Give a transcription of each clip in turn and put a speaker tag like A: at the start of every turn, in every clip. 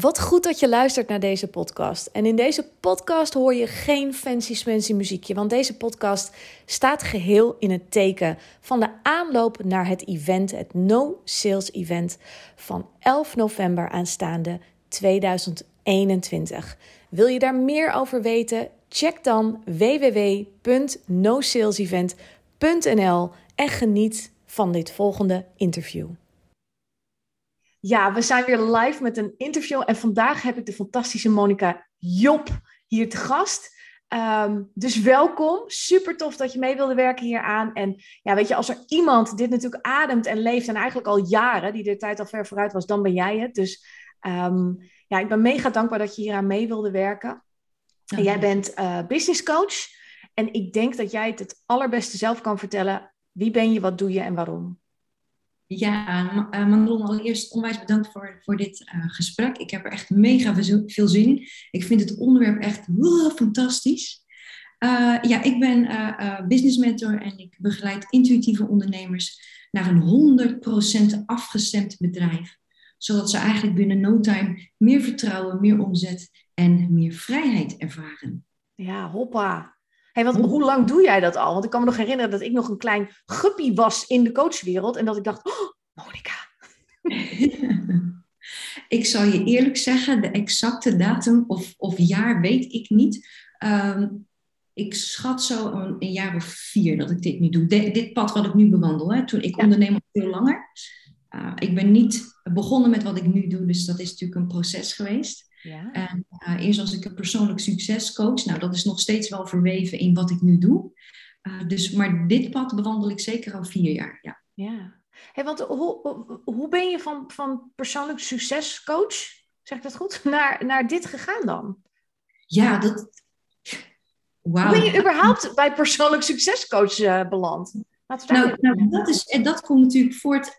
A: Wat goed dat je luistert naar deze podcast. En in deze podcast hoor je geen fancy smancy muziekje, want deze podcast staat geheel in het teken van de aanloop naar het event, het No Sales Event van 11 november aanstaande 2021. Wil je daar meer over weten? Check dan www.nosalesevent.nl en geniet van dit volgende interview. Ja, we zijn weer live met een interview en vandaag heb ik de fantastische Monica Job hier te gast. Ehm, dus welkom. Super tof dat je mee wilde werken hieraan. En ja, weet je, als er iemand dit natuurlijk ademt en leeft en eigenlijk al jaren, die de tijd al ver vooruit was, dan ben jij het. Dus ehm, ja, ik ben mega dankbaar dat je hieraan mee wilde werken. En jij bent uh, business coach. En ik denk dat jij het het allerbeste zelf kan vertellen. Wie ben je, wat doe je en waarom?
B: Ja, uh, Manon, allereerst onwijs bedankt voor, voor dit uh, gesprek. Ik heb er echt mega veel zin in. Ik vind het onderwerp echt wow, fantastisch. Uh, ja, ik ben business mentor en ik begeleid intuïtieve ondernemers naar een 100% afgestemd bedrijf. Zodat ze eigenlijk binnen no time meer vertrouwen, meer omzet en meer vrijheid ervaren.
A: Ja, hoppa. Hey, want hoe lang doe jij dat al? Want ik kan me nog herinneren dat ik nog een klein guppy was in de coachwereld. En dat ik dacht, oh, Monika.
B: ik zal je eerlijk zeggen, de exacte datum of, of jaar weet ik niet. Ehm, ik schat zo een, een, jaar of vier dat ik dit nu doe. dit pad wat ik nu bewandel. Hè. Toen, ik onderneem al veel langer. Uh, ik ben niet begonnen met wat ik nu doe, dus dat is natuurlijk een proces geweest. Ja. En uh, eerst als ik een persoonlijk succescoach. Nou, dat is nog steeds wel verweven in wat ik nu doe. Uh, dus, maar dit pad bewandel ik zeker al vier jaar. Ja.
A: ja. Hey, want hoe, hoe ben je van, van persoonlijk succescoach, zeg ik dat goed, naar, naar dit gegaan dan?
B: Ja, dat.
A: Wow. Hoe ben je überhaupt bij persoonlijk succescoach uh, beland?
B: Nou, nou, dat, is, en dat komt natuurlijk voort,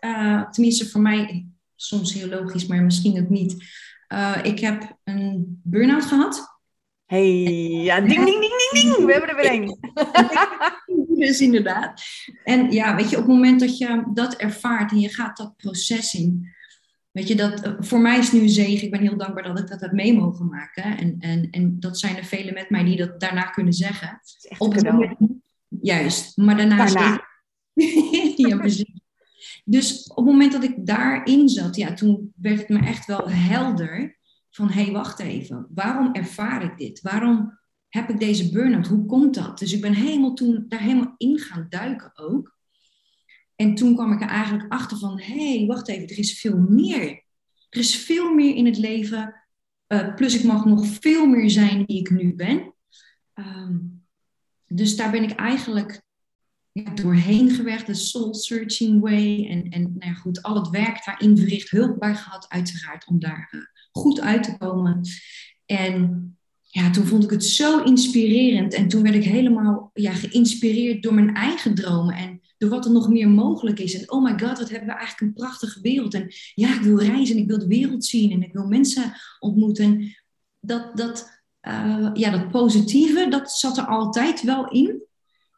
B: tenminste voor mij soms heel logisch, maar misschien ook niet. Uh, ik heb een burn-out gehad.
A: Hey, ja, ding, ding, ding, ding, ding. We hebben er weer een.
B: dus inderdaad. En ja, weet je, op het moment dat je dat ervaart en je gaat dat proces in, weet je, dat eh, voor mij is nu een zegen. Ik ben heel dankbaar dat ik dat heb mee mogen maken. En, en, en dat zijn er velen met mij die dat daarna kunnen zeggen.
A: Op het moment,
B: juist, maar daarna. daarna. ja, precies. Dus op het moment dat ik daarin zat, ja, toen werd het me echt wel helder van, hé, hey, wacht even, waarom ervaar ik dit? Waarom heb ik deze burn-out? Hoe komt dat? Dus ik ben helemaal toen daar helemaal in gaan duiken ook. En toen kwam ik er eigenlijk achter van, hé, hey, wacht even, er is veel meer. Er is veel meer in het leven. Uh, plus ik mag nog veel meer zijn die ik nu ben. Um, dus daar ben ik eigenlijk ja, doorheen gewerkt, de soul searching way. En, en nou ja, goed, al het werk daarin verricht, hulp bij gehad, uiteraard, om daar uh, goed uit te komen. En ja, toen vond ik het zo inspirerend. En toen werd ik helemaal ja, geïnspireerd door mijn eigen dromen. En door wat er nog meer mogelijk is. En oh my god, wat hebben we eigenlijk een prachtige wereld. En ja, ik wil reizen en ik wil de wereld zien. En ik wil mensen ontmoeten. Dat, dat, uh, ja, dat positieve, dat zat er altijd wel in.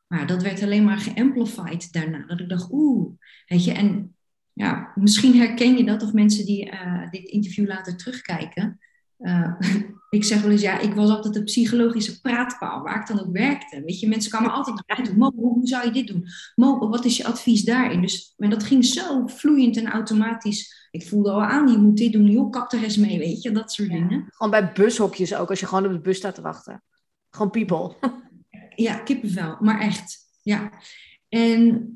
B: Maar dat werd alleen maar geamplified daarna. Dat ik dacht, oeh, weet je, en ja, misschien herken je dat of mensen die uh, dit interview later terugkijken. Uh, ik zeg wel eens, ja, ik was altijd de psychologische praatpaal waar ik dan ook werkte. Weet je, mensen kwamen altijd naar mij toe. Mo, hoe zou je dit doen? Mo, wat is je advies daarin? Dus maar dat ging zo vloeiend en automatisch. Ik voelde al aan, je moet dit doen. Joh, kap er eens mee, weet je, dat soort dingen.
A: Gewoon bij bushokjes ook, als je gewoon op de bus staat te wachten. Gewoon people.
B: ja, kippenvel, maar echt. Ja. En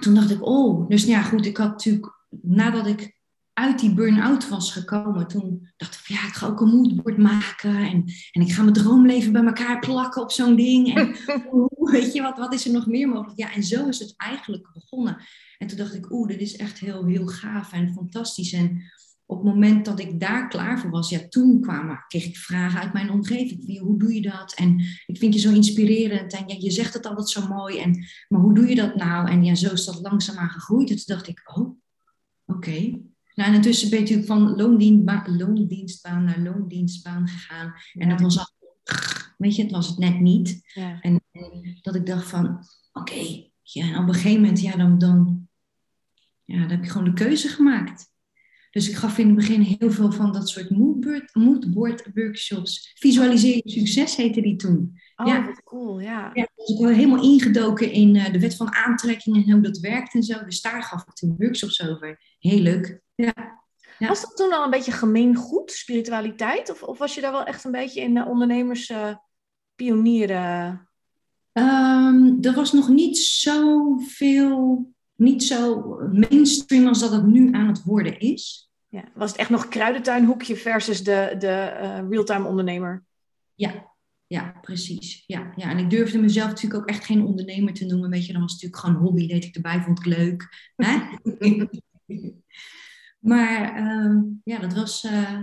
B: toen dacht ik, oh, dus ja, goed, ik had natuurlijk, nadat ik uit die burn-out was gekomen, toen dacht ik, ja, ik ga ook een moodboard maken en, en ik ga mijn droomleven bij elkaar plakken op zo'n ding. En weet je, wat, wat is er nog meer mogelijk? Ja, en zo is het eigenlijk begonnen. En toen dacht ik, oeh, dit is echt heel, heel gaaf en fantastisch. En op het moment dat ik daar klaar voor was, ja, toen kwamen, kreeg ik vragen uit mijn omgeving. Hoe doe je dat? En ik vind je zo inspirerend. En ja, je zegt het altijd zo mooi. En, maar hoe doe je dat nou? En ja, zo is dat langzaamaan gegroeid. En toen dacht ik, oh, oké. Nou, en intussen ben je natuurlijk van loondienstbaan, loondienstbaan naar loondienstbaan gegaan. En dat was al, weet je, het was het net niet. Ja. En, en, dat ik dacht van, oké. ja, en op een gegeven moment, ja, dan, dan, ja, dan heb je gewoon de keuze gemaakt. Dus ik gaf in het begin heel veel van dat soort moodboard workshops. Visualiseer je succes heette die toen.
A: Oh, ja. wat cool, ja. ja
B: dus ik was helemaal ingedoken in uh, de wet van aantrekking en hoe dat werkt en zo. Dus daar gaf ik toen workshops over. Heel leuk, ja.
A: ja. Was dat toen al een beetje gemeengoed, spiritualiteit? Of, of was je daar wel echt een beetje in de ondernemers uh, pionieren?
B: Um, er was nog niet zoveel niet zo mainstream als dat het nu aan het worden is.
A: Ja, was het echt nog kruidentuinhoekje versus de, de uh, realtime ondernemer?
B: Ja, ja, precies. Ja, ja, en ik durfde mezelf natuurlijk ook echt geen ondernemer te noemen. Weet je, dan was het natuurlijk gewoon hobby, deed ik erbij, vond ik leuk. Maar uh, ja, dat was, uh,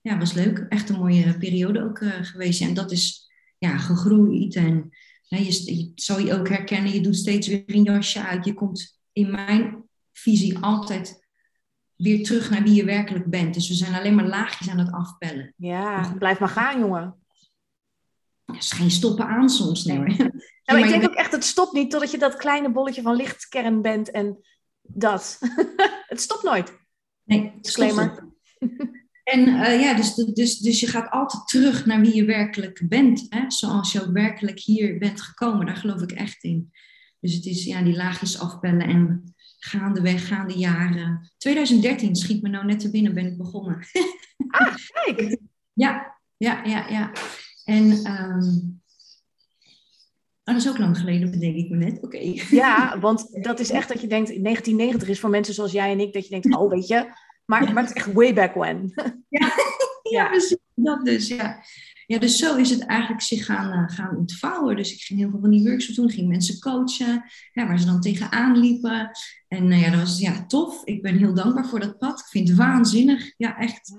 B: ja, was leuk. Echt een mooie periode ook uh, geweest. En dat is ja, gegroeid en je, je, zal je ook herkennen, je doet steeds weer een jasje uit. Je komt in mijn visie altijd weer terug naar wie je werkelijk bent. Dus we zijn alleen maar laagjes aan het afpellen.
A: Ja, blijf maar gaan, jongen.
B: Er is geen stoppen aan soms. Nee. nee.
A: Nou, ik denk ook echt, het stopt niet totdat je dat kleine bolletje van lichtkern bent en dat. het stopt nooit.
B: Nee, disclaimer. En uh, ja, dus, dus, dus je gaat altijd terug naar wie je werkelijk bent. Hè? Zoals je ook werkelijk hier bent gekomen. Daar geloof ik echt in. Dus het is ja, die laagjes afbellen en gaandeweg, gaande jaren. 2013 schiet me nou net te binnen, ben ik begonnen.
A: Ah, kijk!
B: Ja, ja, ja, ja. En um, dat is ook lang geleden, bedenk ik me net. Oké.
A: Ja, want dat is echt dat je denkt, 1990 is voor mensen zoals jij en ik, dat je denkt, oh weet je, maar, maar het is echt way back when.
B: Ja, ja, precies. Dat dus, ja. Ja, dus zo is het eigenlijk zich gaan, uh, gaan ontvouwen. Dus ik ging heel veel van die workshops doen, ging mensen coachen, ja, waar ze dan tegenaan liepen. En uh, ja, dat was ja, tof. Ik ben heel dankbaar voor dat pad. Ik vind het waanzinnig. Ja, echt.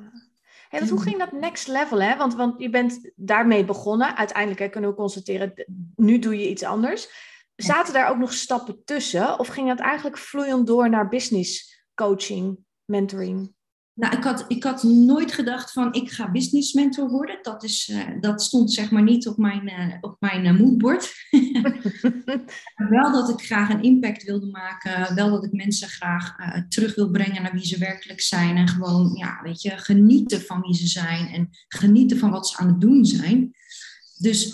A: Hey, hoe ging dat next level? Hè? Want, want je bent daarmee begonnen. Uiteindelijk hè, kunnen we constateren, nu doe je iets anders. Zaten daar ook nog stappen tussen? Of ging dat eigenlijk vloeiend door naar business coaching, mentoring?
B: Nou, ik had, ik had nooit gedacht van ik ga business mentor worden. Dat, is, uh, dat stond zeg maar niet op mijn, uh, op mijn uh, moodboard. wel dat ik graag een impact wilde maken. Wel dat ik mensen graag terug wil brengen naar wie ze werkelijk zijn. En gewoon, ja, weet je, genieten van wie ze zijn. En genieten van wat ze aan het doen zijn. Dus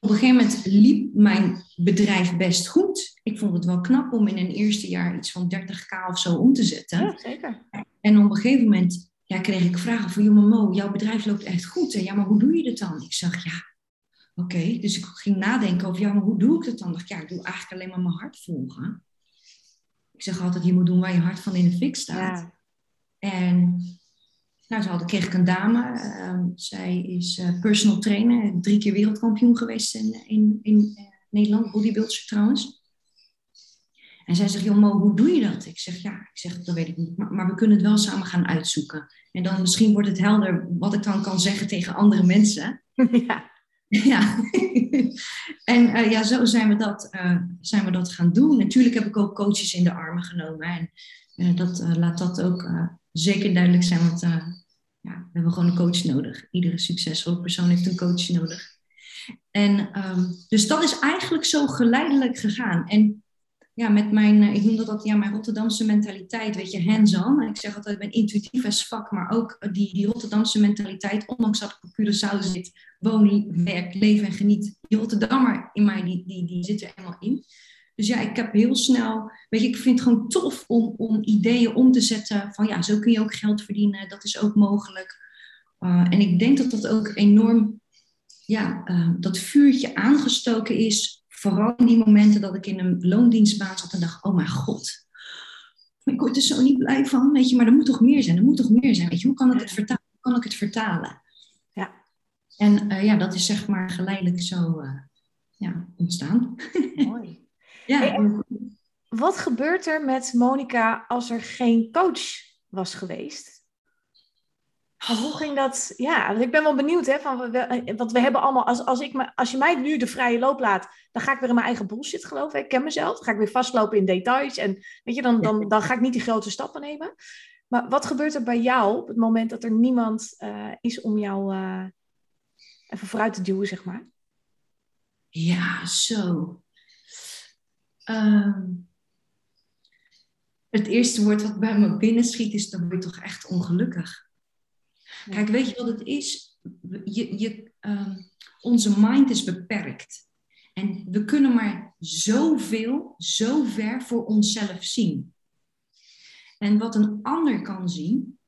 B: op een gegeven moment liep mijn bedrijf best goed. Ik vond het wel knap om in een eerste jaar iets van 30k of zo om te zetten.
A: Ja, zeker.
B: En op een gegeven moment ja, kreeg ik vragen van, jonge Mo, jouw bedrijf loopt echt goed. En ja, maar hoe doe je dat dan? Ik zag, ja, oké. Dus ik ging nadenken over, ja, maar hoe doe ik dat dan? Dacht, ja, ik doe eigenlijk alleen maar mijn hart volgen. Ik zeg altijd, je moet doen waar je hart van in de fik staat. Ja. En nou, toen kreeg ik een dame. Uh, zij is uh, personal trainer, drie keer wereldkampioen geweest in, in, in uh, Nederland, bodybuilder trouwens. En zij zegt, joh Mo, hoe doe je dat? Ik zeg, ja, ik zeg, dat weet ik niet. Maar, maar, we kunnen het wel samen gaan uitzoeken. En dan misschien wordt het helder wat ik dan kan zeggen tegen andere mensen.
A: Ja.
B: Ja. en uh, ja, zo zijn we, dat, uh, zijn we dat gaan doen. Natuurlijk heb ik ook coaches in de armen genomen. En uh, dat, laat dat ook zeker duidelijk zijn. Want ja, we hebben gewoon een coach nodig. Iedere succesvolle persoon heeft een coach nodig. En um, dus dat is eigenlijk zo geleidelijk gegaan. En ja, met mijn, eh, ik noem dat, ja, mijn Rotterdamse mentaliteit, weet je, hands-on. Ik zeg altijd, ik ben intuïtief als vak, maar ook die, die Rotterdamse mentaliteit, ondanks dat ik op Curaçao zit, woon, werk, leven en geniet. Die Rotterdammer in mij, die, die, die zit er helemaal in. Dus ja, ik heb heel snel, weet je, ik vind het gewoon tof om, om ideeën om te zetten van ja, zo kun je ook geld verdienen, dat is ook mogelijk. Uh, en ik denk dat dat ook enorm, ja, dat vuurtje aangestoken is vooral in die momenten dat ik in een loondienstbaan zat en dacht, oh mijn god, ik word er zo niet blij van, weet je, maar er moet toch meer zijn, er moet toch meer zijn, weet je, hoe kan ik het vertalen? Hoe kan ik het vertalen?
A: Ja.
B: En uh, ja, dat is zeg maar geleidelijk zo uh, ja, ontstaan.
A: Mooi. ja. Hey, wat gebeurt er met Monica als er geen coach was geweest? Hoe ging dat? Ja, ik ben wel benieuwd, hè? Van, eh, want we hebben allemaal, als, als, ik me, als je mij nu de vrije loop laat, dan ga ik weer in mijn eigen bullshit geloven. Ik ken mezelf. Dan ga ik weer vastlopen in details. En weet je, dan, dan, dan ga ik niet die grote stappen nemen. Maar wat gebeurt er bij jou op het moment dat er niemand uh, is om jou uh, even vooruit te duwen, zeg maar?
B: Ja, zo. Um, het eerste woord wat bij me binnenschiet is, dan word je toch echt ongelukkig. Kijk, weet je wat het is? Je, je, ehm, onze mind is beperkt. En we kunnen maar zoveel, zo ver voor onszelf zien. En wat een ander kan zien,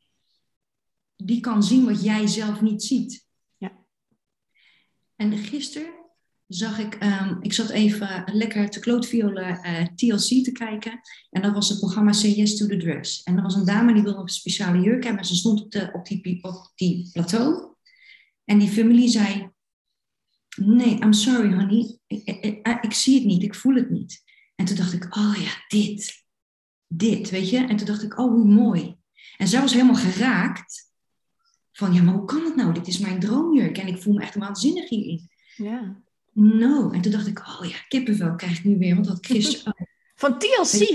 B: die kan zien wat jij zelf niet ziet. Ja. En gisteren zag ik, um, ik zat even lekker te klootviolen uh, TLC te kijken. En dat was het programma Say Yes to the Dress. En er was een dame die wilde een speciale jurk hebben. En ze stond op, de, op, die, op die plateau. En die familie zei, nee, I'm sorry honey. Ik, ik, ik, zie het niet, ik voel het niet. En toen dacht ik, oh ja, dit. Dit, weet je. En toen dacht ik, oh hoe mooi. En zij was helemaal geraakt. Van, ja, maar hoe kan het nou? Dit is mijn droomjurk. En ik voel me echt waanzinnig hierin. Ja no. En toen dacht ik, oh ja, kippenvel krijg ik nu weer, want dat gisteren...
A: Van TLC?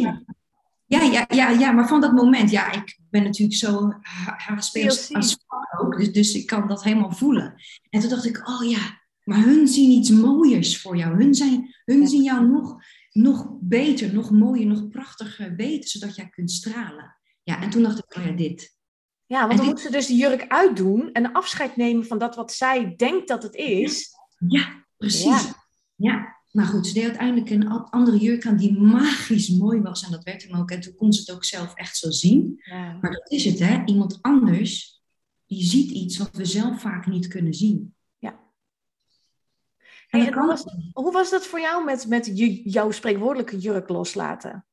B: Ja, ja, ja, ja, maar van dat moment, ja, ik ben natuurlijk zo haarspeels als ook, dus, dus ik kan dat helemaal voelen. En toen dacht ik, oh ja, maar hun zien iets mooiers voor jou. Hun, zijn, hun zien jou nog, nog beter, nog mooier, nog prachtiger weten, zodat jij kunt stralen. Ja, en toen dacht ik, oh ja, dit.
A: Ja, want dan moet ze dus de jurk uitdoen en afscheid nemen van dat wat zij denkt dat het is.
B: Ja, Precies. Ja. Maar goed, ze deed uiteindelijk een andere jurk aan die magisch mooi was. En dat werd hem ook. En toen kon ze het ook zelf echt zo zien. Ja. Maar dat is het, hè. Iemand anders, die ziet iets wat we zelf vaak niet kunnen zien. Ja.
A: en hoe, was, hoe, was, dat voor jou met, met jouw spreekwoordelijke jurk loslaten?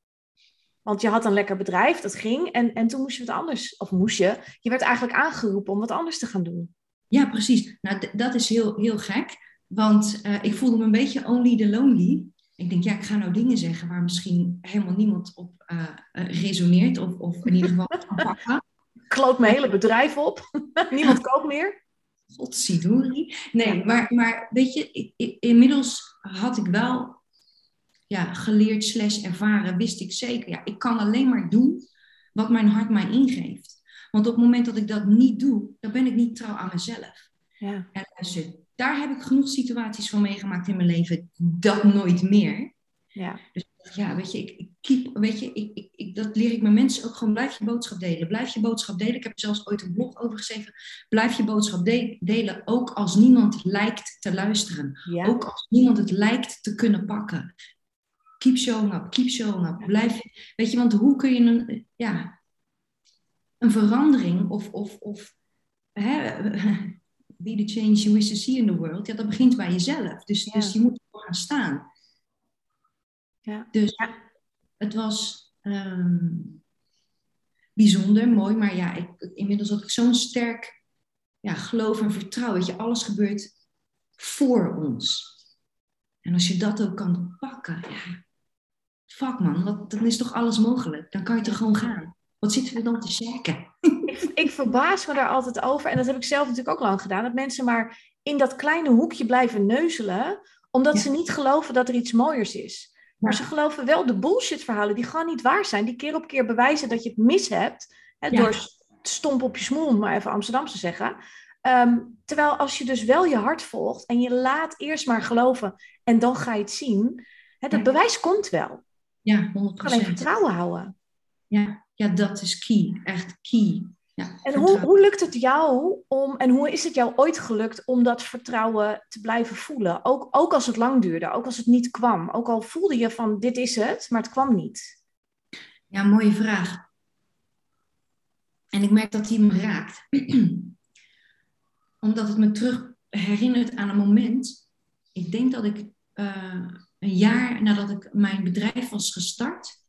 A: Want je had een lekker bedrijf, dat ging. En, en toen moest je wat anders, of moest je, je werd eigenlijk aangeroepen om wat anders te gaan doen.
B: Ja, precies. Nou, dat is heel, heel gek. Want uh, ik voelde me een beetje only the lonely. Ik denk, ja, ik ga nou dingen zeggen waar misschien helemaal niemand op uh, resoneert. Of, of in ieder geval
A: pakken. Kloot mijn hele bedrijf op. niemand koopt meer.
B: Godzijdank. Nee, maar, maar weet je, ik, ik, inmiddels had ik wel ja, geleerd slash ervaren, wist ik zeker. Ja, ik kan alleen maar doen wat mijn hart mij ingeeft. Want op het moment dat ik dat niet doe, dan ben ik niet trouw aan mezelf. Ja. En luister, daar heb ik genoeg situaties van meegemaakt in mijn leven. Dat nooit meer. Ja. Dus ja, weet je, ik, ik keep, weet je ik, ik, ik, dat leer ik mijn mensen ook gewoon. Blijf je boodschap delen. Blijf je boodschap delen. Ik heb er zelfs ooit een blog over geschreven. Blijf je boodschap delen, ook als niemand lijkt te luisteren. Ook als niemand het lijkt te kunnen pakken. Keep showing up, keep showing up. Blijf, weet je, want hoe kun je een, ja, een verandering of, of, of hè, be the change you wish to see in the world, ja, dat begint bij jezelf. Dus, dus je moet ervoor gaan staan. Ja. Dus het was ehm, bijzonder, mooi, maar ja, ik, inmiddels had ik zo'n sterk ja, geloof en vertrouwen. Dat je, alles gebeurt voor ons. En als je dat ook kan pakken, ja, fuck man, wat, dan is toch alles mogelijk. Dan kan je toch gewoon gaan. Wat zitten we dan te checken?
A: Ik, ik, verbaas me daar altijd over. En dat heb ik zelf natuurlijk ook lang gedaan. Dat mensen maar in dat kleine hoekje blijven neuzelen. Omdat ze niet geloven dat er iets mooiers is. Maar ze geloven wel de bullshit verhalen die gewoon niet waar zijn. Die keer op keer bewijzen dat je het mis hebt. Hè, Door stomp op je smoel, om maar even Amsterdam te zeggen. Ehm, terwijl als je dus wel je hart volgt en je laat eerst maar geloven en dan ga je het zien. Hè, dat bewijs komt wel.
B: Ja, 100%.
A: Alleen vertrouwen houden.
B: Ja, ja, dat is key. Echt key. Ja,
A: en hoe, hoe lukt het jou om, en hoe is het jou ooit gelukt om dat vertrouwen te blijven voelen? Ook, ook als het lang duurde, ook als het niet kwam. Ook al voelde je van dit is het, maar het kwam niet.
B: Ja, mooie vraag. En ik merk dat die me raakt. Omdat het me terug herinnert aan een moment. Ik denk dat ik uh, een jaar nadat ik mijn bedrijf was gestart,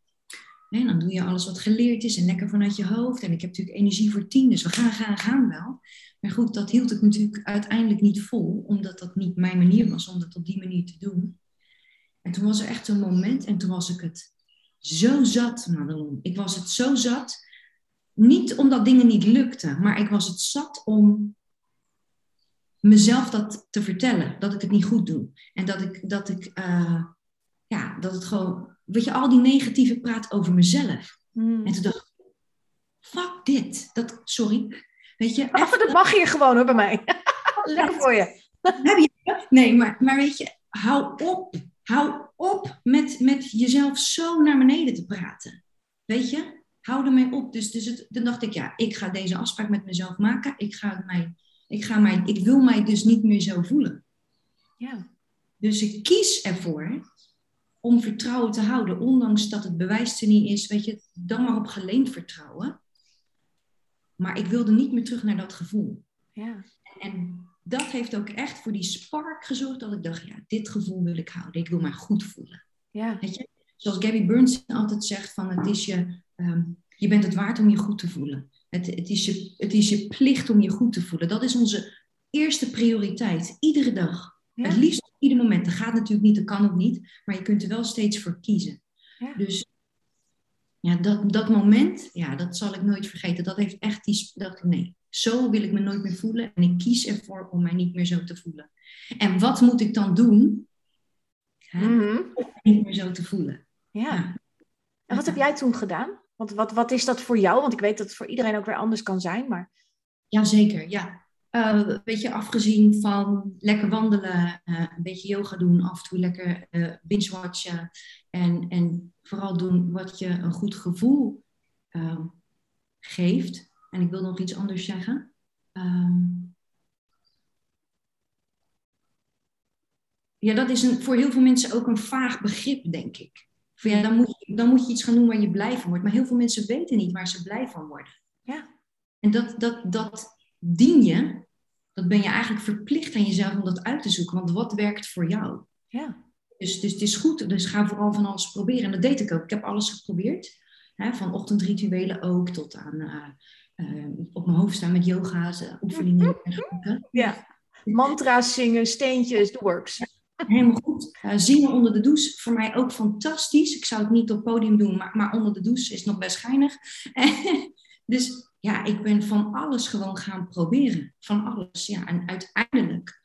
B: en dan doe je alles wat geleerd is en lekker vanuit je hoofd. En ik heb natuurlijk energie voor tien, dus we gaan, gaan, gaan wel. Maar goed, dat hield ik natuurlijk uiteindelijk niet vol, omdat dat niet mijn manier was om dat op die manier te doen. En toen was er echt een moment en toen was ik het zo zat, Madelon. Ik was het zo zat, niet omdat dingen niet lukten, maar ik was het zat om mezelf dat te vertellen, dat ik het niet goed doe. En dat ik, dat ik, uh, ja, dat het gewoon weet je, al die negatieve praat over mezelf. Hmm. En toen dacht ik, fuck dit. Dat, sorry. Weet je,
A: Ach, dat mag hier gewoon hoor bij mij. Lekker voor je.
B: Nee, maar, maar weet je, hou op. Hou op met, met jezelf zo naar beneden te praten. Weet je? houden mij op. Dus, dus het, dan dacht ik, ja, ik ga deze afspraak met mezelf maken. Ik, ga mij, ik, ga mij, ik wil mij dus niet meer zo voelen.
A: Ja.
B: Dus ik kies ervoor om vertrouwen te houden, ondanks dat het bewijs er niet is. Weet je, dan maar op geleend vertrouwen. Maar ik wilde niet meer terug naar dat gevoel.
A: Ja.
B: En dat heeft ook echt voor die spark gezorgd dat ik dacht, ja, dit gevoel wil ik houden. Ik wil mij goed voelen.
A: Ja.
B: Weet je? Zoals Gabby Burns altijd zegt, van het is je, ehm, je bent het waard om je goed te voelen. Het, het, is je, het is je plicht om je goed te voelen. Dat is onze eerste prioriteit, iedere dag. Het liefst ieder moment. Dat gaat natuurlijk niet, dat kan ook niet, maar je kunt er wel steeds voor kiezen.
A: Ja.
B: Dus ja, dat, dat moment, ja, dat zal ik nooit vergeten. Dat heeft echt die, dat, nee, zo wil ik me nooit meer voelen. En ik kies ervoor om mij niet meer zo te voelen. En wat moet ik dan doen? Hè,
A: Mhm.
B: Om mij niet meer zo te voelen.
A: Ja. En wat heb jij toen gedaan? Want wat, wat is dat voor jou? Want ik weet dat het voor iedereen ook weer anders kan zijn. Maar
B: Jazeker, ja. Eh, een beetje afgezien van lekker wandelen, eh, een beetje yoga doen, af en toe lekker eh binge-watchen. En, en vooral doen wat je een goed gevoel ehm, geeft. En ik wil nog iets anders zeggen. Ehm, ja, dat is een, voor heel veel mensen ook een vaag begrip, denk ik. Van, ja, dan, moet je, dan moet je iets gaan doen waar je blij van wordt. Maar heel veel mensen weten niet waar ze blij van worden.
A: ja,
B: En dat, dat, dat dien je, dat ben je eigenlijk verplicht aan jezelf om dat uit te zoeken. Want wat werkt voor jou?
A: ja,
B: Dus, dus het is goed, dus ga vooral van alles proberen. En dat deed ik ook. Ik heb alles geprobeerd. Hè, van ochtendrituelen ook tot aan eh, eh, op mijn hoofd staan met yoga's, eh, oefeningen en dergelijke.
A: ja. Mantra's zingen, steentjes, the works.
B: Helemaal goed. Zingen onder de douche, voor mij ook fantastisch. Ik zou het niet op podium doen, maar, maar onder de douche is nog best geinig. dus ja, ik ben van alles gewoon gaan proberen. Van alles, ja. En uiteindelijk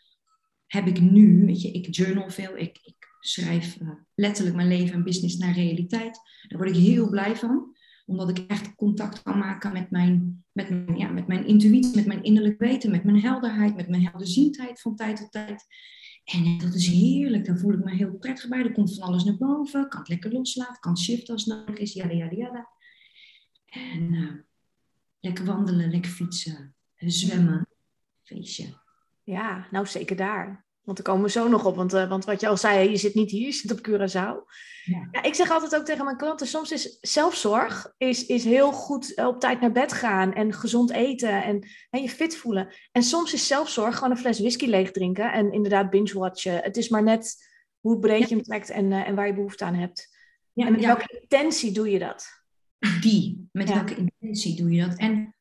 B: heb ik nu, weet je, ik journal veel. Ik, ik schrijf eh, letterlijk mijn leven en business naar realiteit. Daar word ik heel blij van. Omdat ik echt contact kan maken met mijn, met mijn, ja, met mijn intuïtie, met mijn innerlijk weten, met mijn helderheid, met mijn helderziendheid van tijd tot tijd. En dat is heerlijk. Daar voel ik me heel prettig bij. Er komt van alles naar boven. Kan het lekker loslaten. Kan shiften als nodig is. Jada, jada, jada. En eh, lekker wandelen, lekker fietsen, zwemmen, feestje.
A: Ja, nou zeker daar. Want daar komen we zo nog op. Want, eh, want wat je al zei, je zit niet hier, je zit op Curaçao.
B: Ja.
A: Ja, ik zeg altijd ook tegen mijn klanten, soms is zelfzorg is, is heel goed eh, op tijd naar bed gaan en gezond eten en, en je fit voelen. En soms is zelfzorg gewoon een fles whisky leeg drinken en inderdaad binge-watchen. Het is maar net hoe breed je hem trekt en, eh, en waar je behoefte aan hebt.
B: Ja,
A: en met welke intentie doe je dat?
B: Die. Met
A: Ja.
B: welke intentie doe je dat? En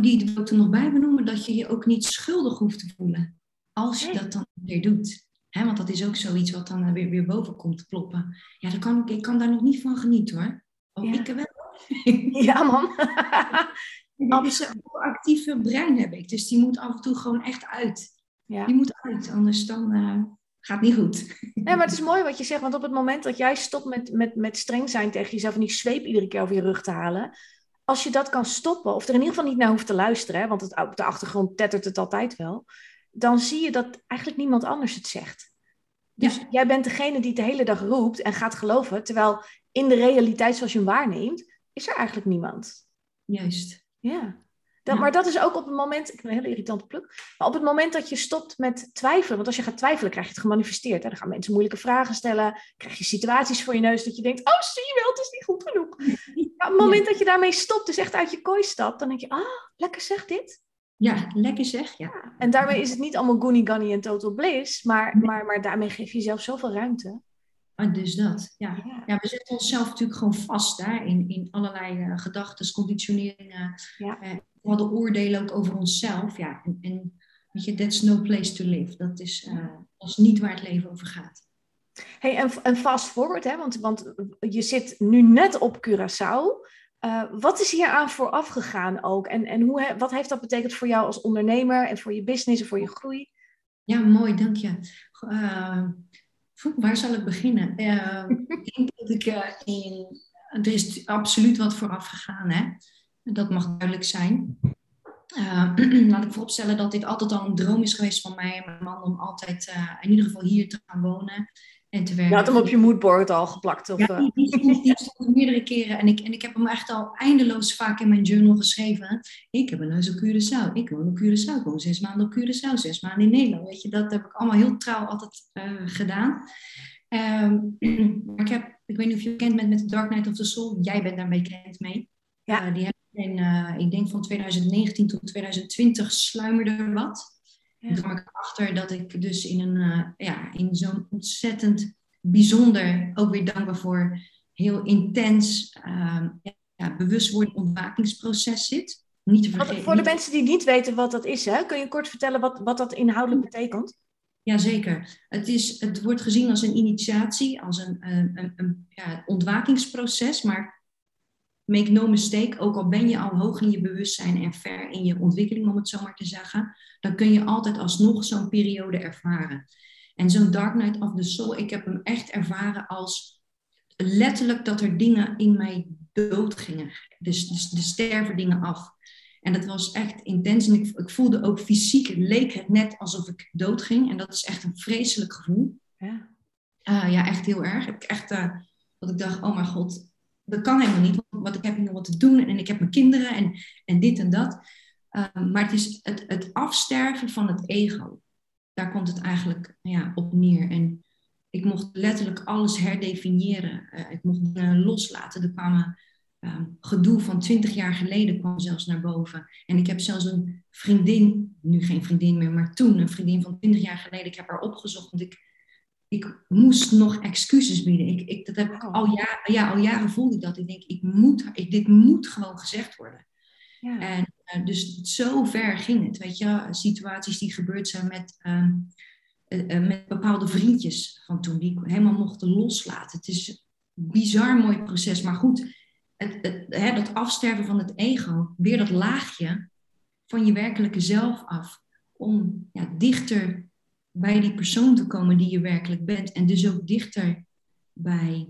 B: die wil ik er nog bij benoemen, dat je je ook niet schuldig hoeft te voelen. Als je dat dan weer doet. Hè, want dat is ook zoiets wat dan eh, weer, weer boven komt te kloppen. Ja, dan kan ik, kan daar nog niet van genieten hoor. Oh,
A: Ja.
B: ik wel.
A: Ja, man.
B: Absoluut. Een actieve brein heb ik. Dus die moet af en toe gewoon echt uit.
A: ja.
B: Die moet uit, anders dan eh, gaat niet goed.
A: Nee, maar het is mooi wat je zegt, want op het moment dat jij stopt met, met, met streng zijn tegen jezelf en die zweep iedere keer over je rug te halen, als je dat kan stoppen, of er in ieder geval niet naar hoeft te luisteren, hè, want het, op de achtergrond tettert het altijd wel, dan zie je dat eigenlijk niemand anders het zegt. Dus
B: Ja.
A: jij bent degene die het de hele dag roept en gaat geloven, terwijl in de realiteit zoals je hem waarneemt, is er eigenlijk niemand.
B: Juist.
A: Ja.
B: Ja.
A: Maar dat is ook op het moment, ik ben een hele irritante pluk, maar op het moment dat je stopt met twijfelen, want als je gaat twijfelen krijg je het gemanifesteerd. Hè? Dan gaan mensen moeilijke vragen stellen, krijg je situaties voor je neus dat je denkt, oh zie je wel, het is niet goed genoeg. Op het moment dat je daarmee stopt, dus echt uit je kooi stapt, dan denk je, ah, lekker zeg dit.
B: Ja, lekker zeg. Ja.
A: En daarmee is het niet allemaal goony, gunny en total bliss, maar, maar, maar daarmee geef je jezelf zoveel ruimte.
B: Ah, dus dat. Ja.
A: Ja.
B: ja, we zetten onszelf natuurlijk gewoon vast hè, in, in allerlei eh, gedachten, conditioneringen.
A: Ja.
B: Eh, we hadden oordelen ook over onszelf. Ja, en, en weet je, that's no place to live. Dat is, dat is niet waar het leven over gaat.
A: Hey, en, en fast forward, hè, want, want je zit nu net op Curaçao. Eh, wat is hier aan vooraf gegaan ook? En, en hoe, he- wat heeft dat betekend voor jou als ondernemer en voor je business en voor je groei?
B: Ja, mooi, dank je. Eh, waar zal ik beginnen? Eh, ik denk dat ik in... Er is absoluut wat vooraf gegaan, hè? Dat mag duidelijk zijn. Eh, laat ik vooropstellen dat dit altijd al een droom is geweest van mij en mijn man om altijd eh, in ieder geval hier te gaan wonen. en te werken.
A: Je had hem op je moodboard al geplakt? Of,
B: ja, die, die, die stond meerdere keren. En ik, en ik heb hem echt al eindeloos vaak in mijn journal geschreven. Ik heb een huis op Curaçao. Ik woon op Curaçao. Ik woon zes maanden op Curaçao. Zes maanden in Nederland. Weet je, dat heb ik allemaal heel trouw altijd uh, gedaan. Um, maar ik, heb, ik weet niet of je bekend bent met The Dark Night of the Soul. Jij bent daarmee bekend mee. Ja. Uh, die heb in, uh, ik denk van 2019 tot 2020 sluimerde er wat. Ja. Toen kwam ik achter dat ik dus in, een, uh, ja, in zo'n ontzettend bijzonder, ook weer dankbaar voor, heel intens uh, ja, bewustwording ontwakingsproces zit. Niet te vergeten.
A: Voor de mensen die niet weten wat dat is, hè? kun je kort vertellen wat, wat dat inhoudelijk betekent?
B: Jazeker. Het, is, het wordt gezien als een initiatie, als een, een, een, een ja, ontwakingsproces, maar make no mistake, ook al ben je al hoog in je bewustzijn en ver in je ontwikkeling, om het zo maar te zeggen, dan kun je altijd alsnog zo'n periode ervaren. En zo'n Dark Night of the Soul, ik heb hem echt ervaren als letterlijk dat er dingen in mij dood gingen. Dus, dus er sterven dingen af. En dat was echt intens. En ik, ik, voelde ook fysiek, leek het net alsof ik doodging. En dat is echt een vreselijk gevoel. Ja, uh, ja echt heel erg. Heb ik echt, uh, dat ik dacht, oh mijn god, dat kan helemaal niet, want ik heb nog wat te doen en ik heb mijn kinderen en, en dit en dat. Uh, maar het is het, het afsterven van het ego. Daar komt het eigenlijk ja, op neer. En ik mocht letterlijk alles herdefiniëren. Uh, ik mocht dingen loslaten. Er kwamen uh, gedoe van twintig jaar geleden kwam zelfs naar boven. En ik heb zelfs een vriendin, nu geen vriendin meer, maar toen een vriendin van twintig jaar geleden. Ik heb haar opgezocht, want ik ik moest nog excuses bieden. Ik, ik, dat heb ik al, jaren, ja, al jaren voelde ik dat. Ik denk, ik moet, ik, dit moet gewoon gezegd worden. Ja. En uh, dus zo ver ging het. Weet je, situaties die gebeurd zijn met, uh, uh, met bepaalde vriendjes van toen, die ik helemaal mochten loslaten. Het is een bizar mooi proces. Maar goed, het, het, hè, dat afsterven van het ego, weer dat laagje van je werkelijke zelf af. Om ja, dichter bij die persoon te komen die je werkelijk bent. En dus ook dichter bij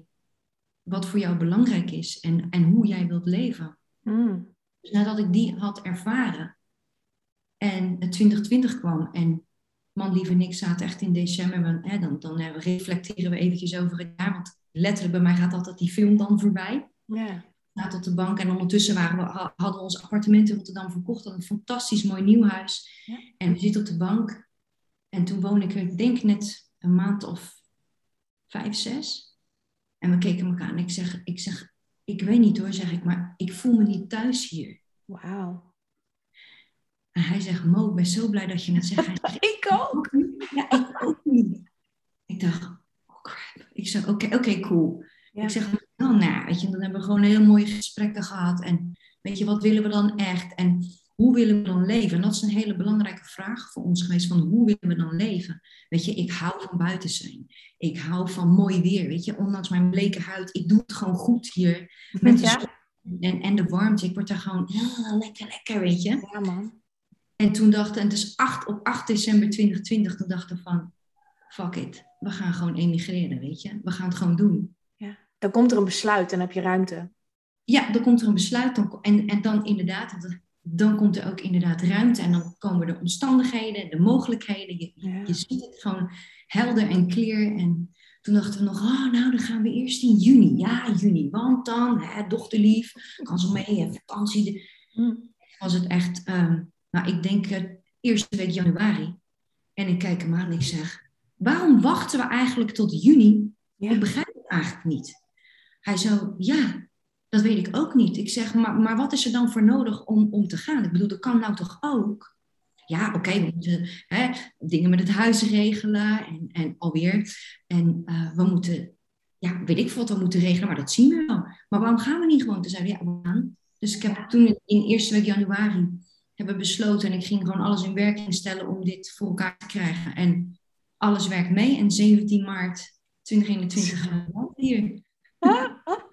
B: wat voor jou belangrijk is en, en hoe jij wilt leven. Mm. Dus nadat ik die had ervaren en het 2020 kwam en man, lieve niks zaten echt in december, hè, dan, dan hè, reflecteren we eventjes over het jaar, want letterlijk bij mij gaat altijd die film dan voorbij. Yeah. Staat op de bank en ondertussen waren we, hadden we ons appartement in Rotterdam verkocht, hadden een fantastisch mooi nieuw huis. En we zitten op de bank en toen woonde ik, ik denk net een maand of vijf, zes. En we keken elkaar en ik zeg, ik zeg, ik weet niet hoor, zeg ik, maar ik voel me niet thuis hier.
A: Wauw.
B: En hij zegt, Mo, ik ben zo blij dat je het zegt.
A: ik ook.
B: Ja, ik ook niet. Ik dacht, oh crap. Ik zeg, oké, okay, oké, cool. Ik zeg, nou, nou, weet je, dan hebben we gewoon hele mooie gesprekken gehad. En weet je, wat willen we dan echt? En hoe willen we dan leven? En dat is een hele belangrijke vraag voor ons geweest, van hoe willen we dan leven? Weet je, ik hou van buiten zijn. Ik hou van mooi weer, weet je, ondanks mijn bleke huid. Ik doe het gewoon goed hier met de en, en de warmte. Ik word daar gewoon lekker, lekker, weet je.
A: Ja, man.
B: En toen dachten, en het is 8, op 8 december 2020, toen dachten we van, fuck it, we gaan gewoon emigreren, weet je. We gaan het gewoon doen.
A: Ja, dan komt er een besluit en heb je ruimte.
B: Ja, dan komt er een besluit. Dan, en, en dan inderdaad, dan komt er ook inderdaad ruimte en dan komen de omstandigheden, de mogelijkheden. Je, je ziet het gewoon helder en clear. En toen dachten we nog, oh, nou, dan gaan we eerst in juni. Ja, juni, want dan, hè, dochterlief, kan ze mee, vakantie. Hmm. Was het echt, um, nou, ik denk uh, eerste week januari. En ik kijk hem aan en ik zeg, waarom wachten we eigenlijk tot juni? Ik begrijp het eigenlijk niet. Hij zo, ja, dat weet ik ook niet. Ik zeg, maar, maar wat is er dan voor nodig om, om te gaan? Ik bedoel, dat kan nou toch ook? Ja, oké, we moeten hè, dingen met het huis regelen en, en alweer. En uh, we moeten, ja, weet ik wat we moeten regelen, maar dat zien we wel. Maar waarom gaan we niet gewoon? zeggen, ja, we gaan. Dus ik heb toen in eerste week januari hebben besloten en ik ging gewoon alles in werking stellen om dit voor elkaar te krijgen. En alles werkt mee. En 17 maart 2021 gaan we hier.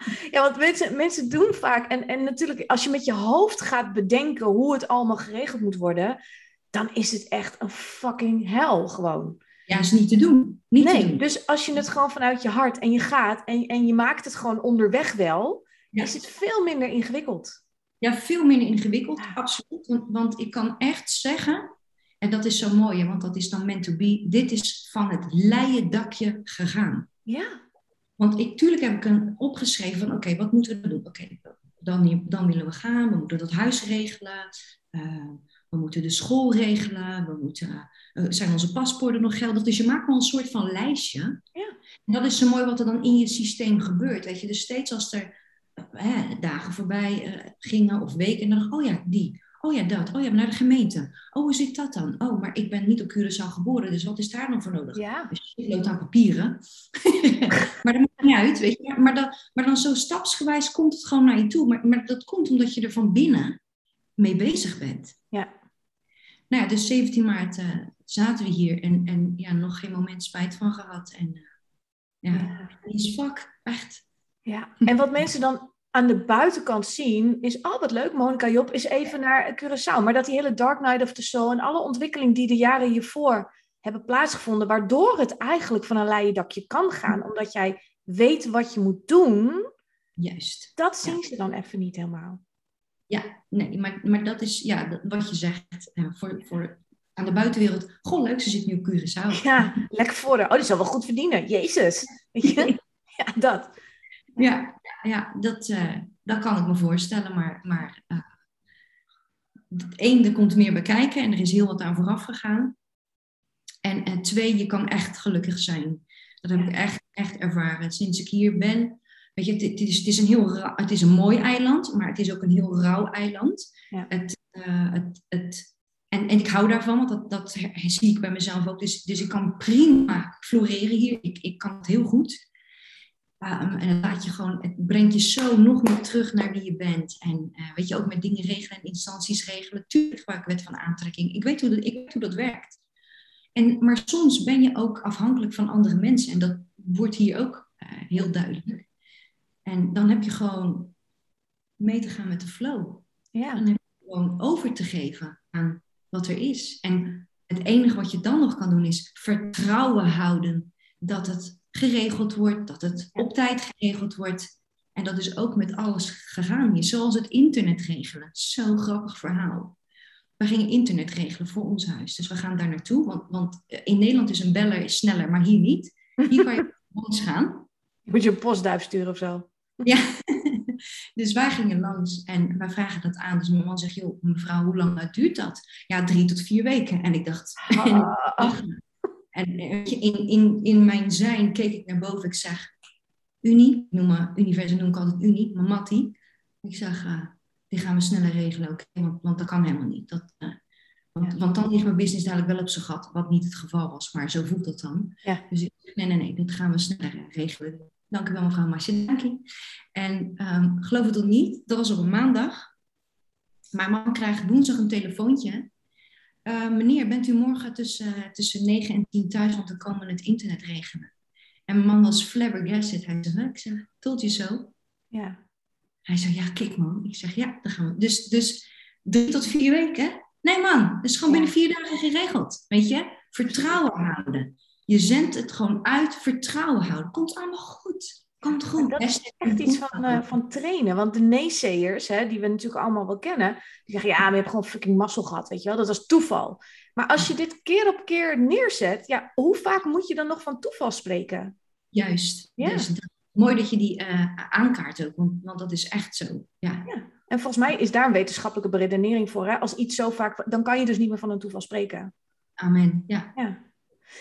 A: Ja, want mensen, mensen doen vaak, en, en natuurlijk als je met je hoofd gaat bedenken hoe het allemaal geregeld moet worden, dan is het echt een fucking hel gewoon.
B: Ja, is niet te doen. Niet
A: nee,
B: te doen.
A: dus als je het gewoon vanuit je hart en je gaat en, en je maakt het gewoon onderweg wel, is het veel minder ingewikkeld.
B: Ja, veel minder ingewikkeld, absoluut. Want, want ik kan echt zeggen, en dat is zo mooi, want dat is dan meant to be, dit is van het leien dakje gegaan.
A: Ja.
B: Want ik, tuurlijk heb ik een opgeschreven van, oké, wat moeten we doen? Oké, dan, dan willen we gaan, we moeten dat huis regelen, uh, we moeten de school regelen, we moeten, uh, zijn onze paspoorten nog geldig? Dus je maakt wel een soort van lijstje.
A: Ja.
B: En dat is zo mooi wat er dan in je systeem gebeurt. Weet je, dus steeds als er uh, dagen voorbij gingen of weken, dan dacht oh ja, die. Oh ja, dat. Oh ja, naar de gemeente. Oh, hoe zit dat dan? Oh, maar ik ben niet op Curaçao geboren, dus wat is daar dan voor nodig?
A: Ja.
B: Dus je loopt aan papieren. maar niet uit, weet je. Maar dan, maar dan zo stapsgewijs komt het gewoon naar je toe. Maar, maar dat komt omdat je er van binnen mee bezig bent.
A: Ja.
B: Nou ja, dus 17 maart uh, zaten we hier en, en ja, nog geen moment spijt van gehad. En uh, ja, is vak, echt.
A: Ja, en wat mensen dan aan de buitenkant zien, is, oh wat leuk, Monica Job is even naar Curaçao. Maar dat die hele Dark Night of the Soul en alle ontwikkeling die de jaren hiervoor hebben plaatsgevonden, waardoor het eigenlijk van een leien dakje kan gaan, omdat jij weet wat je moet doen.
B: Juist.
A: Dat zien ze dan even niet helemaal.
B: Ja, nee, maar, maar dat is ja, wat je zegt uh, voor, voor aan de buitenwereld. Goh, leuk, ze zit nu op Curaçao.
A: Ja, lekker voor haar. Oh, die zal wel goed verdienen. Jezus. ja, dat.
B: Ja, ja dat, uh, dat kan ik me voorstellen. Maar, maar uh, één, er komt meer bekijken en er is heel wat aan vooraf gegaan. En, en twee, je kan echt gelukkig zijn. Dat heb ik echt, echt ervaren. Sinds ik hier ben, weet je, het, is, het, is, een heel het is een mooi eiland, maar het is ook een heel rauw eiland.
A: Ja.
B: Het, uh, het, het, en, en ik hou daarvan, want dat, dat zie ik bij mezelf ook. Dus, dus ik kan prima floreren hier. Ik, ik kan het heel goed. Um, en het laat je gewoon, het brengt je zo nog meer terug naar wie je bent. En uh, weet je, ook met dingen regelen en instanties regelen. Tuurlijk gebruik ik wet van aantrekking. Ik weet hoe dat, ik weet hoe dat werkt. En, maar soms ben je ook afhankelijk van andere mensen. En dat wordt hier ook uh, heel duidelijk. En dan heb je gewoon mee te gaan met de flow.
A: Ja.
B: Dan heb je gewoon over te geven aan wat er is. En het enige wat je dan nog kan doen is vertrouwen houden dat het geregeld wordt, dat het op tijd geregeld wordt. En dat is ook met alles gegaan hier. Zoals het internet regelen. Zo'n grappig verhaal. We gingen internet regelen voor ons huis. Dus we gaan daar naartoe. Want, want in Nederland is een beller sneller, maar hier niet. Hier kan je ons gaan.
A: Moet je een postduif sturen of zo?
B: Ja. Dus wij gingen langs en wij vragen dat aan. Dus mijn man zegt, joh, mevrouw, hoe lang duurt dat? Ja, drie tot vier weken. En ik dacht...
A: Ah.
B: En in, in, in mijn zijn keek ik naar boven. Ik zeg, Unie, noem me, universum noem ik altijd Unie, maar Matti. Ik zeg, uh, die gaan we sneller regelen, oké? Okay? Want, want dat kan helemaal niet. Dat, uh, want, want, dan ligt mijn business dadelijk wel op zijn gat, wat niet het geval was, maar zo voelt dat dan.
A: Ja.
B: Dus ik zeg, nee, nee, nee, dat gaan we sneller regelen. Dank u wel, mevrouw dank je. En um, geloof het of niet, dat was op een maandag. Mijn man krijgt woensdag een telefoontje uh, meneer, bent u morgen tussen, tussen 9 en 10 thuis, want dan komen we het internet regelen. En mijn man was flabbergasted. Hij zei, ik zeg, told je zo?
A: Ja.
B: Hij zei, ja, kijk man. Ik zeg, ja, dan gaan we. Dus, dus drie tot vier weken? Nee man, dat is gewoon binnen vier dagen geregeld. Weet je? Vertrouwen houden. Je zendt het gewoon uit, vertrouwen houden. Komt allemaal goed. Komt goed.
A: Dat is echt iets van, uh, van trainen. Want de naysayers, hè, die we natuurlijk allemaal wel kennen, die zeggen, ja, maar je hebt gewoon fucking mazzel gehad, weet je wel. Dat was toeval. Maar als je dit keer op keer neerzet, ja, hoe vaak moet je dan nog van toeval spreken?
B: Juist.
A: Ja.
B: Dus dat, mooi dat je die uh, aankaart ook, want, want, dat is echt zo. Ja.
A: ja. En volgens mij is daar een wetenschappelijke beredenering voor. Hè? Als iets zo vaak, dan kan je dus niet meer van een toeval spreken.
B: Amen, ja.
A: ja.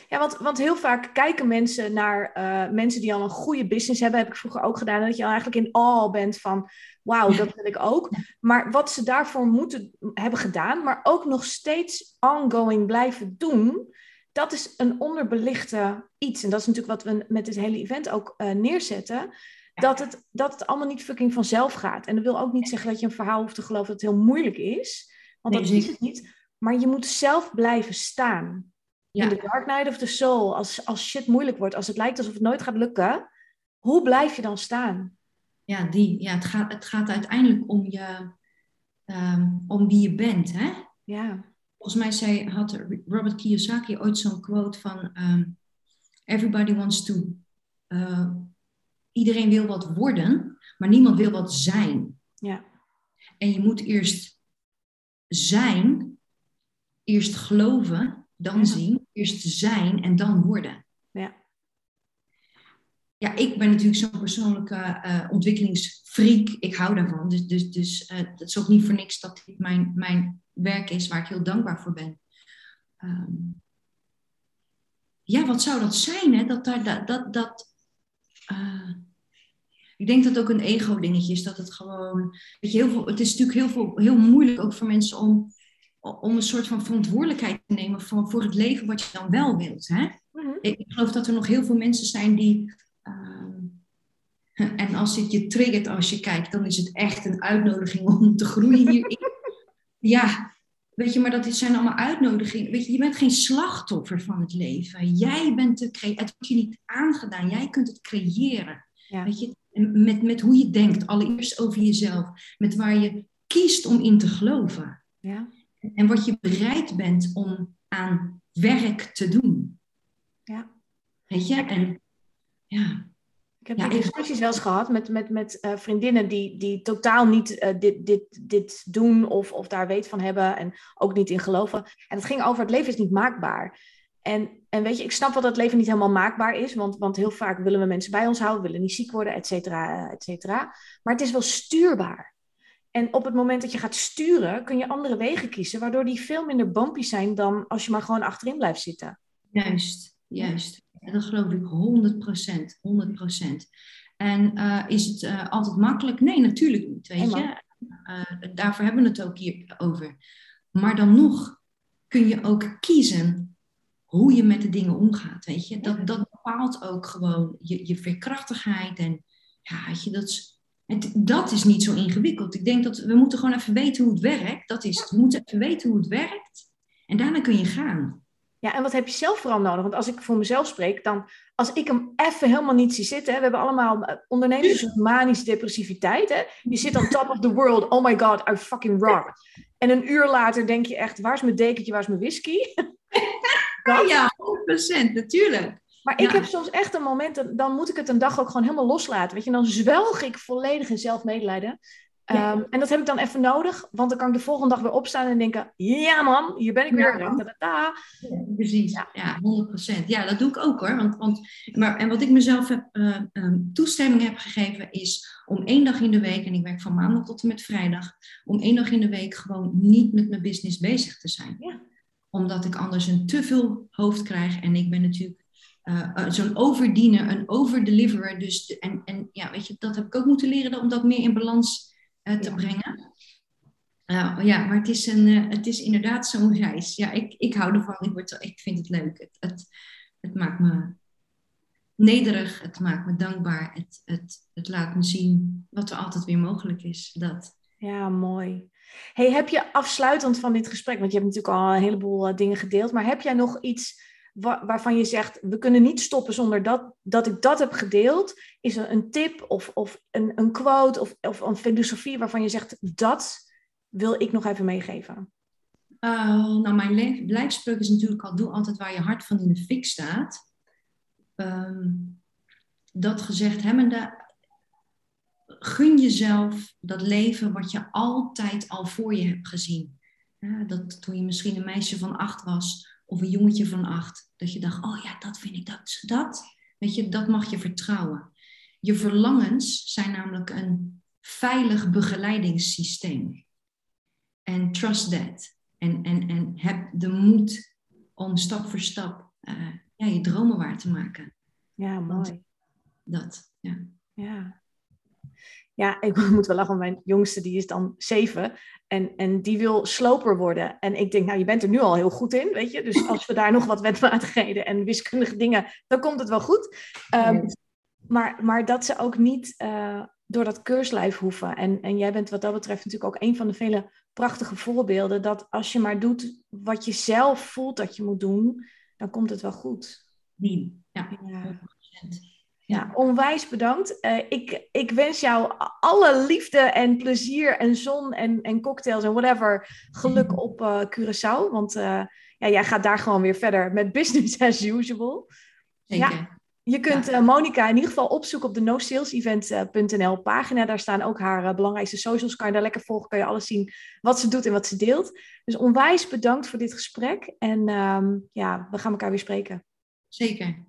A: Ja, want, want heel vaak kijken mensen naar uh, mensen die al een goede business hebben. Heb ik vroeger ook gedaan. Dat je al eigenlijk in awe bent van, wauw, dat wil ik ook. Maar wat ze daarvoor moeten hebben gedaan, maar ook nog steeds ongoing blijven doen. Dat is een onderbelichte iets. En dat is natuurlijk wat we met dit hele event ook uh, neerzetten. Dat het, dat het allemaal niet fucking vanzelf gaat. En dat wil ook niet zeggen dat je een verhaal hoeft te geloven dat het heel moeilijk is. Want nee, dat is het niet. Maar je moet zelf blijven staan. Ja. In de Dark Night of the Soul, als, als shit moeilijk wordt, als het lijkt alsof het nooit gaat lukken, hoe blijf je dan staan?
B: Ja, die, ja het, gaat, het gaat uiteindelijk om, je, um, om wie je bent. Hè?
A: Ja.
B: Volgens mij zei, had Robert Kiyosaki ooit zo'n quote van: um, Everybody wants to. Uh, iedereen wil wat worden, maar niemand wil wat zijn.
A: Ja.
B: En je moet eerst zijn, eerst geloven dan ja. zien, eerst zijn en dan worden.
A: Ja.
B: Ja, ik ben natuurlijk zo'n persoonlijke uh, ontwikkelingsfreak. Ik hou daarvan. Dus, dus, dus uh, het is ook niet voor niks dat dit mijn, mijn werk is waar ik heel dankbaar voor ben. Um, ja, wat zou dat zijn? Hè? Dat, daar, dat, dat, dat uh, ik denk dat het ook een ego-dingetje is. Dat het gewoon. Weet je, heel veel, het is natuurlijk heel, veel, heel moeilijk ook voor mensen om, om een soort van verantwoordelijkheid te nemen voor, voor het leven wat je dan wel wilt. Hè? Mm -hmm. Ik geloof dat er nog heel veel mensen zijn die en als het je triggert als je kijkt, dan is het echt een uitnodiging om te groeien hierin. ja, weet je, maar dat zijn allemaal uitnodigingen. Weet je, je bent geen slachtoffer van het leven. Jij bent de. Het wordt je niet aangedaan. Jij kunt het creëren. Ja. Weet je, met, met hoe je denkt, allereerst over jezelf. Met waar je kiest om in te geloven. Ja. En wat je bereid bent om aan werk te doen. Ja. Weet je, en ja.
A: Ik heb ja, discussies wel eens gehad met, met, met uh, vriendinnen die, die totaal niet uh, dit, dit, dit doen of, of daar weet van hebben en ook niet in geloven. En het ging over het leven is niet maakbaar. En, en weet je, ik snap wel dat het leven niet helemaal maakbaar is, want, want heel vaak willen we mensen bij ons houden, willen niet ziek worden, et cetera, et cetera. Maar het is wel stuurbaar. En op het moment dat je gaat sturen, kun je andere wegen kiezen, waardoor die veel minder bumpy zijn dan als je maar gewoon achterin blijft zitten.
B: Juist, juist. Dat geloof ik 100 100% En uh, is het uh, altijd makkelijk? Nee, natuurlijk niet, weet je. Uh, daarvoor hebben we het ook hier over. Maar dan nog kun je ook kiezen hoe je met de dingen omgaat, weet je. Dat, dat bepaalt ook gewoon je, je veerkrachtigheid. En ja, weet je, dat is, het, dat is niet zo ingewikkeld. Ik denk dat we moeten gewoon even weten hoe het werkt. Dat is, we moeten even weten hoe het werkt. En daarna kun je gaan.
A: Ja, en wat heb je zelf vooral nodig? Want als ik voor mezelf spreek, dan als ik hem even helemaal niet zie zitten, hè, we hebben allemaal eh, ondernemers een manische depressiviteit. Hè? Je zit on top of the world, oh my god, I fucking rock. En een uur later denk je echt, waar is mijn dekentje, waar is mijn whisky?
B: ja, 100%, natuurlijk.
A: Maar ik heb soms echt een moment, dan moet ik het een dag ook gewoon helemaal loslaten. Weet je, dan zwelg ik volledig in zelfmedelijden. Ehm, en dat heb ik dan even nodig, want dan kan ik de volgende dag weer opstaan en denken: ja, man, hier ben ik weer. Ja,
B: ja, precies, ja. ja, 100%. Ja, dat doe ik ook hoor. Want, want, maar, en wat ik mezelf heb, uh, um, toestemming heb gegeven, is om één dag in de week, en ik werk van maandag tot en met vrijdag, om één dag in de week gewoon niet met mijn business bezig te zijn. Ja. Omdat ik anders een te veel hoofd krijg en ik ben natuurlijk. Uh, zo'n overdiener, een overdeliverer. Dus, en, en ja, weet je, dat heb ik ook moeten leren om dat meer in balans uh, te brengen. Uh, ja, maar het is, een, uh, het is inderdaad zo'n reis. Ja, ik, ik hou ervan. Ik, word, ik vind het leuk. Het, het, het maakt me nederig. Het maakt me dankbaar. Het, het, het laat me zien wat er altijd weer mogelijk is. Dat.
A: Ja, mooi. Hey, heb je afsluitend van dit gesprek, want je hebt natuurlijk al een heleboel dingen gedeeld, maar heb jij nog iets waarvan je zegt, we kunnen niet stoppen zonder dat, dat ik dat heb gedeeld? Is er een tip of, of een, een quote of, of een filosofie waarvan je zegt, dat wil ik nog even meegeven?
B: Uh, nou, mijn lijfspreuk is natuurlijk al, doe altijd waar je hart van in de fik staat. Ehm, dat gezegd hebbende, gun jezelf dat leven wat je altijd al voor je hebt gezien. Ja, dat toen je misschien een meisje van acht was, of een jongetje van acht, dat je dacht, oh ja, dat vind ik dat, dat. Weet je, dat mag je vertrouwen. Je verlangens zijn namelijk een veilig begeleidingssysteem. En trust that. En, en, en heb de moed om stap voor stap uh, ja, je dromen waar te maken.
A: Ja, mooi.
B: dat, ja.
A: Ja. Ja, ik moet wel lachen, mijn jongste die is dan zeven. En, en die wil sloper worden. En ik denk, nou, je bent er nu al heel goed in, weet je. Dus als we daar nog wat wetmatigheden en wiskundige dingen, dan komt het wel goed. Um, maar, maar dat ze ook niet uh, door dat keurslijf hoeven. En, en jij bent wat dat betreft natuurlijk ook een van de vele prachtige voorbeelden. Dat als je maar doet wat je zelf voelt dat je moet doen, dan komt het wel goed.
B: Ja. ja.
A: Ja, onwijs bedankt. Uh, ik, ik wens jou alle liefde en plezier en zon en, en cocktails en whatever geluk op uh, Curaçao. Want uh, ja, jij gaat daar gewoon weer verder met business as usual.
B: Zeker. Ja,
A: je kunt ja. Monika in ieder geval opzoeken op de nosalesevent.nl pagina. Daar staan ook haar belangrijkste socials. Kan je daar lekker volgen, kan je alles zien wat ze doet en wat ze deelt. Dus onwijs bedankt voor dit gesprek. En um, ja, we gaan elkaar weer spreken.
B: Zeker.